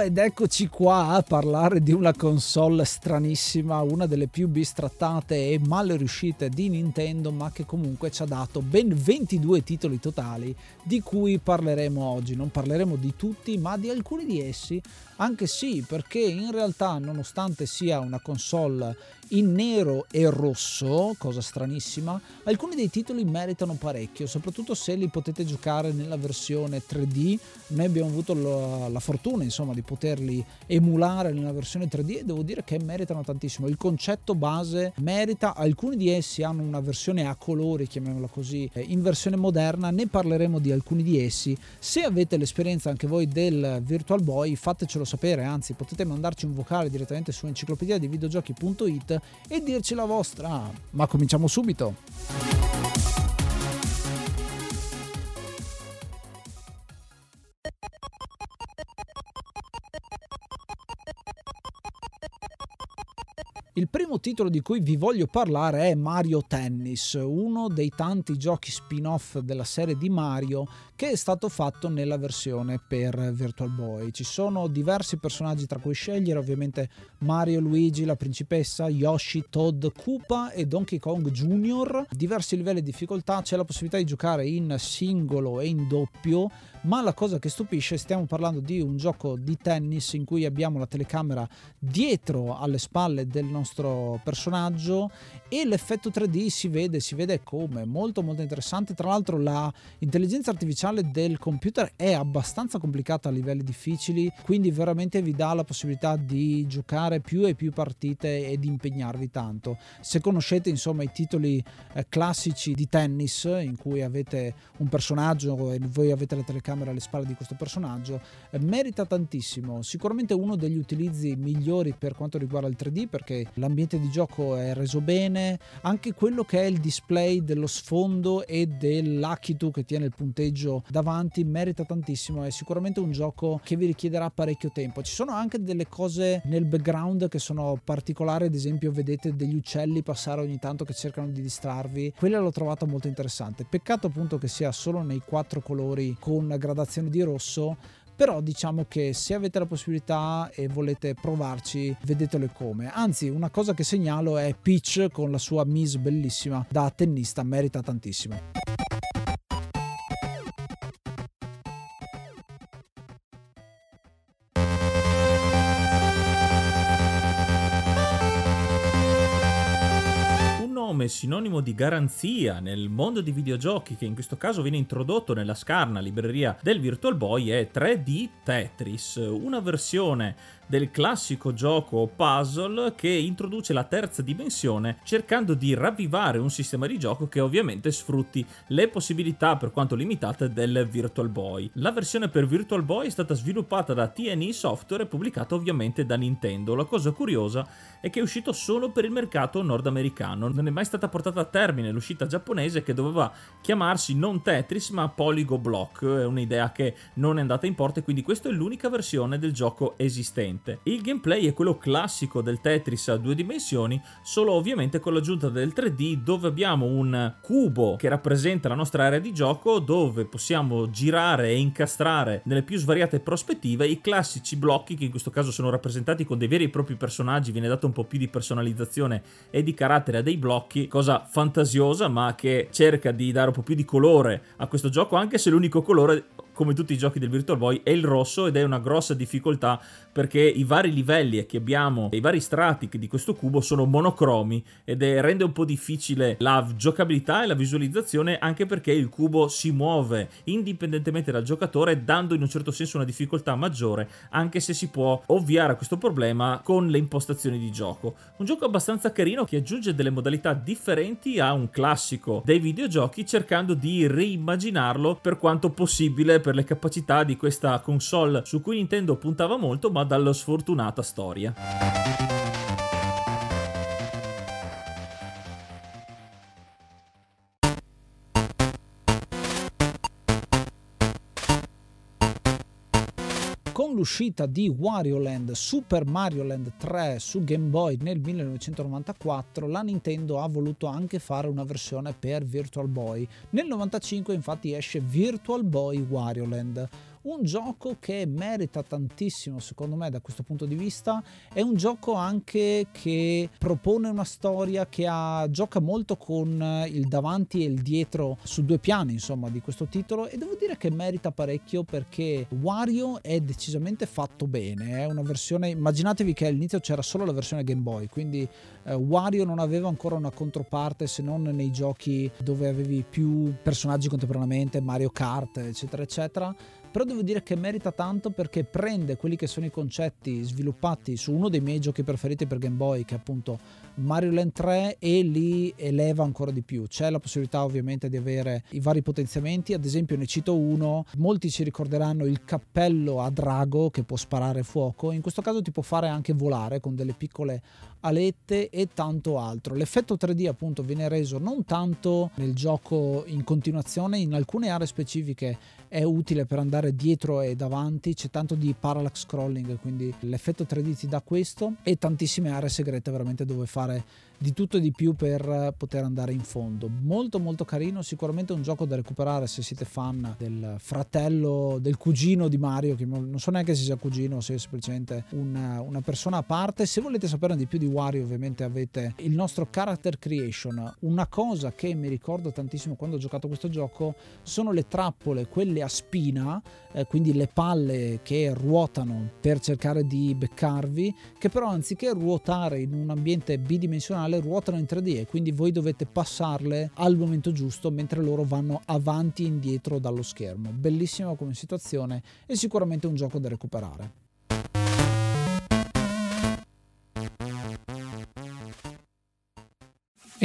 ed eccoci qua a parlare di una console stranissima, una delle più bistrattate e mal riuscite di Nintendo, ma che comunque ci ha dato ben 22 titoli totali, di cui parleremo oggi. Non parleremo di tutti, ma di alcuni di essi anche sì, perché in realtà nonostante sia una console in nero e rosso, cosa stranissima, alcuni dei titoli meritano parecchio, soprattutto se li potete giocare nella versione 3D. Noi abbiamo avuto la, la fortuna, insomma, di poterli emulare nella versione 3D e devo dire che meritano tantissimo. Il concetto base merita, alcuni di essi hanno una versione a colori, chiamiamola così, in versione moderna, ne parleremo di alcuni di essi. Se avete l'esperienza anche voi del Virtual Boy, fatecelo sapere, anzi potete mandarci un vocale direttamente su enciclopedia di videogiochi.it e dirci la vostra. Ma cominciamo subito! Titolo di cui vi voglio parlare è Mario Tennis, uno dei tanti giochi spin-off della serie di Mario che è stato fatto nella versione per Virtual Boy. Ci sono diversi personaggi tra cui scegliere, ovviamente Mario, Luigi, la principessa, Yoshi, Todd, Koopa e Donkey Kong Jr. Diversi livelli di difficoltà, c'è la possibilità di giocare in singolo e in doppio ma la cosa che stupisce stiamo parlando di un gioco di tennis in cui abbiamo la telecamera dietro alle spalle del nostro personaggio e l'effetto 3D si vede, si vede come molto molto interessante tra l'altro la intelligenza artificiale del computer è abbastanza complicata a livelli difficili quindi veramente vi dà la possibilità di giocare più e più partite e di impegnarvi tanto se conoscete insomma i titoli eh, classici di tennis in cui avete un personaggio e voi avete la telecamera telecamera alle spalle di questo personaggio, eh, merita tantissimo. Sicuramente uno degli utilizzi migliori per quanto riguarda il 3D perché l'ambiente di gioco è reso bene, anche quello che è il display dello sfondo e dell'Akitu che tiene il punteggio davanti merita tantissimo, è sicuramente un gioco che vi richiederà parecchio tempo. Ci sono anche delle cose nel background che sono particolari, ad esempio vedete degli uccelli passare ogni tanto che cercano di distrarvi, quella l'ho trovata molto interessante. Peccato appunto che sia solo nei quattro colori con gradazione di rosso però diciamo che se avete la possibilità e volete provarci vedetelo come. Anzi una cosa che segnalo è Peach con la sua Miss bellissima da tennista merita tantissimo nome sinonimo di garanzia nel mondo dei videogiochi, che in questo caso viene introdotto nella scarna libreria del Virtual Boy, è 3D Tetris, una versione del classico gioco puzzle che introduce la terza dimensione cercando di ravvivare un sistema di gioco che ovviamente sfrutti le possibilità per quanto limitate del Virtual Boy. La versione per Virtual Boy è stata sviluppata da TNE Software e pubblicata ovviamente da Nintendo. La cosa curiosa è che è uscito solo per il mercato nordamericano, non è mai stata portata a termine l'uscita giapponese che doveva chiamarsi non Tetris ma Polygo Block, è un'idea che non è andata in porto e quindi questa è l'unica versione del gioco esistente. Il gameplay è quello classico del Tetris a due dimensioni, solo ovviamente con l'aggiunta del 3D dove abbiamo un cubo che rappresenta la nostra area di gioco dove possiamo girare e incastrare nelle più svariate prospettive i classici blocchi che in questo caso sono rappresentati con dei veri e propri personaggi, viene dato un po' più di personalizzazione e di carattere a dei blocchi, cosa fantasiosa ma che cerca di dare un po' più di colore a questo gioco anche se l'unico colore come tutti i giochi del Virtual Boy, è il rosso ed è una grossa difficoltà perché i vari livelli che abbiamo, i vari strati di questo cubo sono monocromi ed è, rende un po' difficile la giocabilità e la visualizzazione anche perché il cubo si muove indipendentemente dal giocatore dando in un certo senso una difficoltà maggiore anche se si può ovviare a questo problema con le impostazioni di gioco. Un gioco abbastanza carino che aggiunge delle modalità differenti a un classico dei videogiochi cercando di reimmaginarlo per quanto possibile per le capacità di questa console su cui Nintendo puntava molto ma dalla sfortunata storia. L'uscita di Wario Land Super Mario Land 3 su Game Boy nel 1994, la Nintendo ha voluto anche fare una versione per Virtual Boy. Nel 95 infatti esce Virtual Boy Wario Land, un gioco che merita tantissimo secondo me da questo punto di vista. È un gioco anche che propone una storia che ha, gioca molto con il davanti e il dietro su due piani insomma di questo titolo. E devo dire che merita parecchio perché Wario è decisamente fatto bene è una versione immaginatevi che all'inizio c'era solo la versione Game Boy quindi eh, Wario non aveva ancora una controparte se non nei giochi dove avevi più personaggi contemporaneamente Mario Kart eccetera eccetera però devo dire che merita tanto perché prende quelli che sono i concetti sviluppati su uno dei miei giochi preferiti per Game Boy che è appunto Mario Land 3 e li eleva ancora di più. C'è la possibilità ovviamente di avere i vari potenziamenti. Ad esempio ne cito uno. Molti ci ricorderanno il cappello a drago che può sparare fuoco. In questo caso ti può fare anche volare con delle piccole alette e tanto altro. L'effetto 3D appunto viene reso non tanto nel gioco in continuazione in alcune aree specifiche è utile per andare dietro e davanti, c'è tanto di parallax scrolling, quindi l'effetto 3D ti dà questo. E tantissime aree segrete veramente dove fare di tutto e di più per poter andare in fondo. Molto molto carino, sicuramente un gioco da recuperare se siete fan del fratello, del cugino di Mario, che non so neanche se sia cugino o se è semplicemente una, una persona a parte. Se volete sapere di più di Wario ovviamente avete il nostro character creation. Una cosa che mi ricordo tantissimo quando ho giocato questo gioco sono le trappole, quelle a spina, eh, quindi le palle che ruotano per cercare di beccarvi, che però anziché ruotare in un ambiente bidimensionale originale ruotano in 3D e quindi voi dovete passarle al momento giusto mentre loro vanno avanti e indietro dallo schermo. Bellissima come situazione e sicuramente un gioco da recuperare.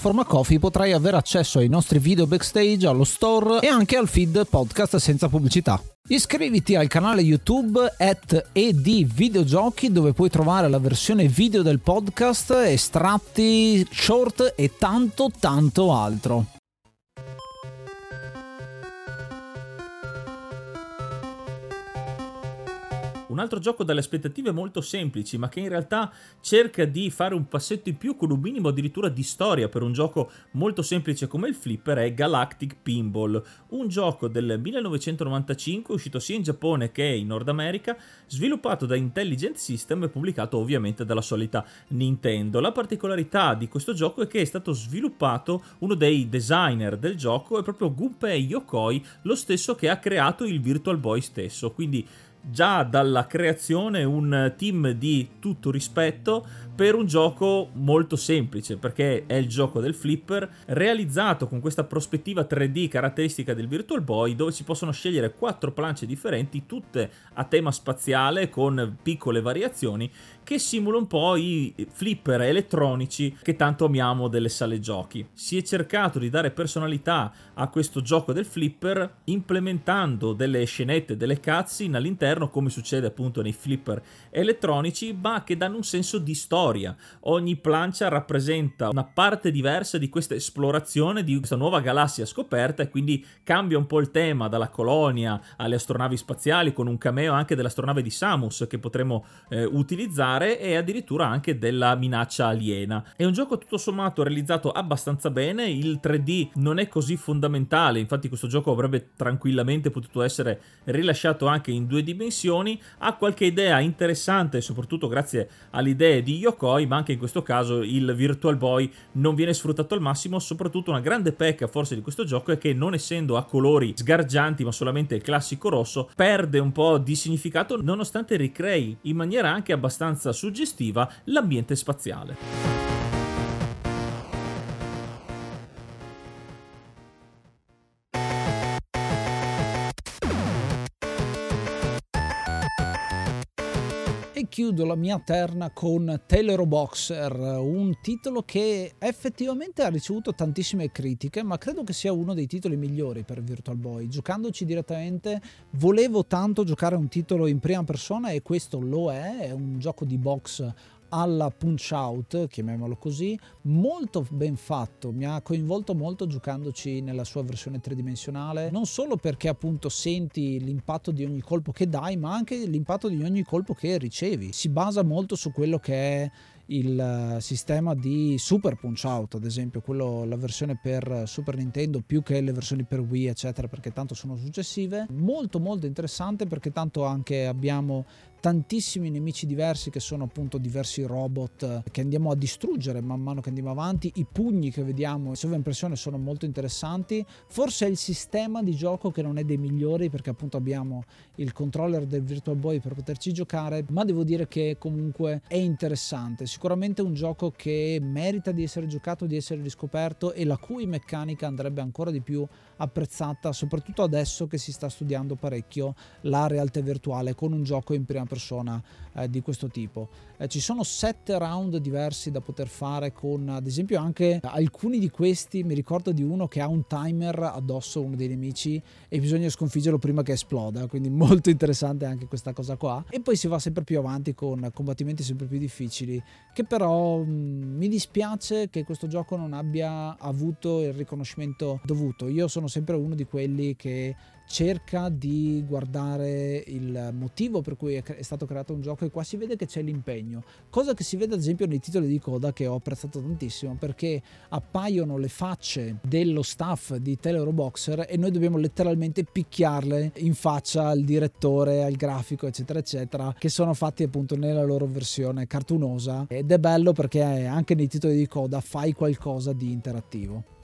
piattaforma Coffee potrai avere accesso ai nostri video backstage, allo store e anche al feed podcast senza pubblicità. Iscriviti al canale YouTube at ed videogiochi dove puoi trovare la versione video del podcast, estratti, short e tanto tanto altro. Un altro gioco dalle aspettative molto semplici, ma che in realtà cerca di fare un passetto in più con un minimo addirittura di storia per un gioco molto semplice come il Flipper è Galactic Pinball, un gioco del 1995 uscito sia in Giappone che in Nord America, sviluppato da Intelligent System e pubblicato ovviamente dalla solita Nintendo. La particolarità di questo gioco è che è stato sviluppato uno dei designer del gioco è proprio Gunpei Yokoi, lo stesso che ha creato il Virtual Boy stesso, quindi già dalla creazione un team di tutto rispetto per un gioco molto semplice perché è il gioco del flipper realizzato con questa prospettiva 3D caratteristica del Virtual Boy dove si possono scegliere quattro planche differenti tutte a tema spaziale con piccole variazioni che simula un po' i flipper elettronici che tanto amiamo delle sale giochi. Si è cercato di dare personalità a questo gioco del flipper implementando delle scenette, delle cutscene all'interno come succede appunto nei flipper elettronici ma che danno un senso di storia. Ogni plancia rappresenta una parte diversa di questa esplorazione di questa nuova galassia scoperta e quindi cambia un po' il tema dalla colonia alle astronavi spaziali con un cameo anche dell'astronave di Samus che potremo eh, utilizzare e addirittura anche della minaccia aliena. È un gioco tutto sommato realizzato abbastanza bene, il 3D non è così fondamentale, infatti questo gioco avrebbe tranquillamente potuto essere rilasciato anche in due dimensioni, ha qualche idea interessante soprattutto grazie alle idee di Yoko Yokoi, ma anche in questo caso il Virtual Boy non viene sfruttato al massimo. Soprattutto una grande pecca forse di questo gioco è che non essendo a colori sgargianti, ma solamente il classico rosso, perde un po' di significato nonostante ricrei in maniera anche abbastanza suggestiva l'ambiente spaziale. Chiudo la mia terna con Teleroboxer, un titolo che effettivamente ha ricevuto tantissime critiche, ma credo che sia uno dei titoli migliori per Virtual Boy. Giocandoci direttamente, volevo tanto giocare un titolo in prima persona e questo lo è, è un gioco di box alla Punch Out, chiamiamolo così, molto ben fatto, mi ha coinvolto molto giocandoci nella sua versione tridimensionale, non solo perché appunto senti l'impatto di ogni colpo che dai, ma anche l'impatto di ogni colpo che ricevi. Si basa molto su quello che è il eh, sistema di Super Punch Out, ad esempio, quello, la versione per Super Nintendo più che le versioni per Wii, eccetera, perché tanto sono successive. Molto molto interessante perché tanto anche abbiamo tantissimi nemici diversi che sono appunto diversi robot che andiamo a distruggere man mano che andiamo avanti. I pugni che vediamo in sovraimpressione sono molto interessanti. Forse è il sistema di gioco che non è dei migliori perché appunto abbiamo il controller del Virtual Boy per poterci giocare, ma devo dire che comunque è interessante. Sicuramente un gioco che merita di essere giocato, di essere riscoperto e la cui meccanica andrebbe ancora di più apprezzata, soprattutto adesso che si sta studiando parecchio la realtà virtuale con un gioco in prima persona eh, di questo tipo. Eh, ci sono sette round diversi da poter fare con ad esempio anche alcuni di questi, mi ricordo di uno che ha un timer addosso uno dei nemici e bisogna sconfiggerlo prima che esploda, quindi molto interessante anche questa cosa qua. E poi si va sempre più avanti con combattimenti sempre più difficili, che però mh, mm, mi dispiace che questo gioco non abbia avuto il riconoscimento dovuto. Io sono sempre uno di quelli che cerca di guardare il motivo per cui è stato creato un gioco e qua si vede che c'è l'impegno, cosa che si vede ad esempio nei titoli di coda che ho apprezzato tantissimo perché appaiono le facce dello staff di Teleroboxer e noi dobbiamo letteralmente picchiarle in faccia al direttore, al grafico eccetera eccetera che sono fatti appunto nella loro versione cartunosa ed è bello perché anche nei titoli di coda fai qualcosa di interattivo.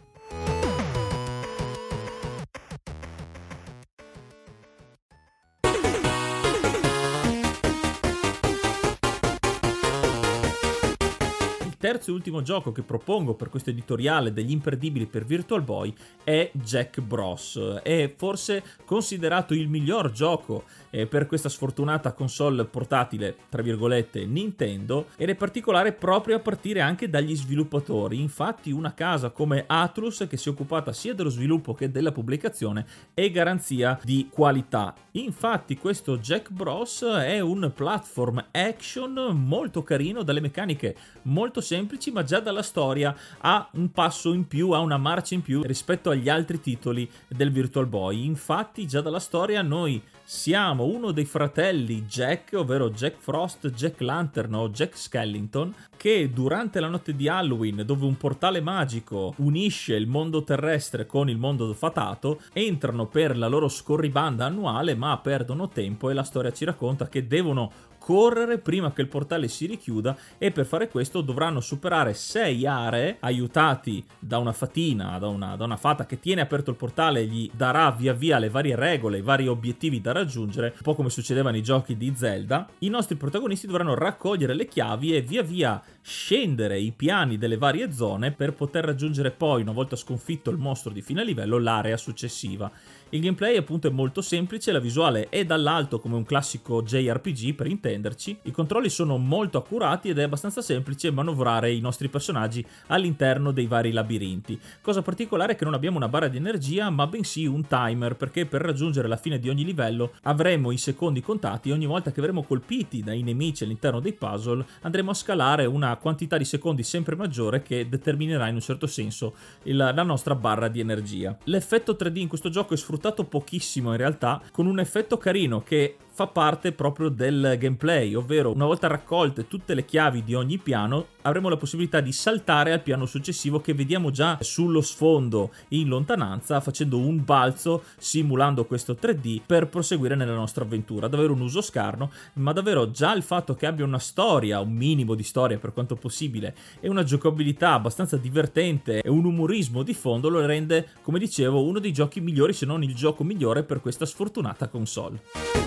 Terzo e ultimo gioco che propongo per questo editoriale degli imperdibili per Virtual Boy è Jack Bros. È forse considerato il miglior gioco eh, per questa sfortunata console portatile, tra virgolette, Nintendo, ed è particolare proprio a partire anche dagli sviluppatori. Infatti una casa come Atlus, che si è occupata sia dello sviluppo che della pubblicazione, è garanzia di qualità. Infatti questo Jack Bros è un platform action molto carino, dalle meccaniche molto semplici, semplici, ma già dalla storia ha un passo in più, ha una marcia in più rispetto agli altri titoli del Virtual Boy. Infatti, già dalla storia noi siamo uno dei fratelli Jack, ovvero Jack Frost, Jack Lantern o Jack Skellington, che durante la notte di Halloween, dove un portale magico unisce il mondo terrestre con il mondo fatato, entrano per la loro scorribanda annuale, ma perdono tempo e la storia ci racconta che devono correre prima che il portale si richiuda e per fare questo dovranno superare 6 aree aiutati da una fatina, da una, da una fata che tiene aperto il portale e gli darà via via le varie regole, i vari obiettivi da raggiungere, un po' come succedeva nei giochi di Zelda. I nostri protagonisti dovranno raccogliere le chiavi e via via scendere i piani delle varie zone per poter raggiungere poi, una volta sconfitto il mostro di fine livello, l'area successiva. Il gameplay appunto è molto semplice, la visuale è dall'alto come un classico JRPG per intenderci, i controlli sono molto accurati ed è abbastanza semplice manovrare i nostri personaggi all'interno dei vari labirinti. Cosa particolare è che non abbiamo una barra di energia ma bensì un timer perché per raggiungere la fine di ogni livello avremo i secondi contati e ogni volta che verremo colpiti dai nemici all'interno dei puzzle andremo a scalare una quantità di secondi sempre maggiore che determinerà in un certo senso la nostra barra di energia. L'effetto 3D in questo gioco è sfruttato sfruttato pochissimo in realtà, con un effetto carino che fa parte proprio del gameplay, ovvero una volta raccolte tutte le chiavi di ogni piano avremo la possibilità di saltare al piano successivo che vediamo già sullo sfondo in lontananza facendo un balzo simulando questo 3D per proseguire nella nostra avventura. Davvero un uso scarno, ma davvero già il fatto che abbia una storia, un minimo di storia per quanto possibile e una giocabilità abbastanza divertente e un umorismo di fondo lo rende, come dicevo, uno dei giochi migliori se non il gioco migliore per questa sfortunata console.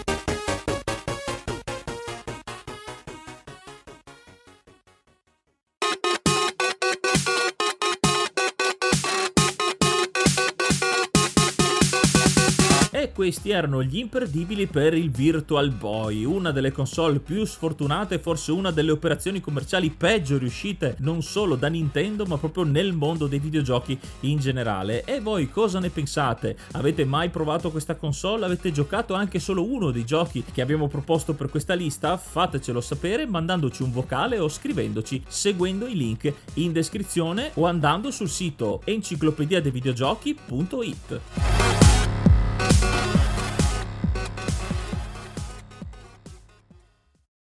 Questi erano gli imperdibili per il Virtual Boy, una delle console più sfortunate e forse una delle operazioni commerciali peggio riuscite non solo da Nintendo ma proprio nel mondo dei videogiochi in generale. E voi cosa ne pensate? Avete mai provato questa console? Avete giocato anche solo uno dei giochi che abbiamo proposto per questa lista? Fatecelo sapere mandandoci un vocale o scrivendoci seguendo i link in descrizione o andando sul sito enciclopedia dei videogiochi.it.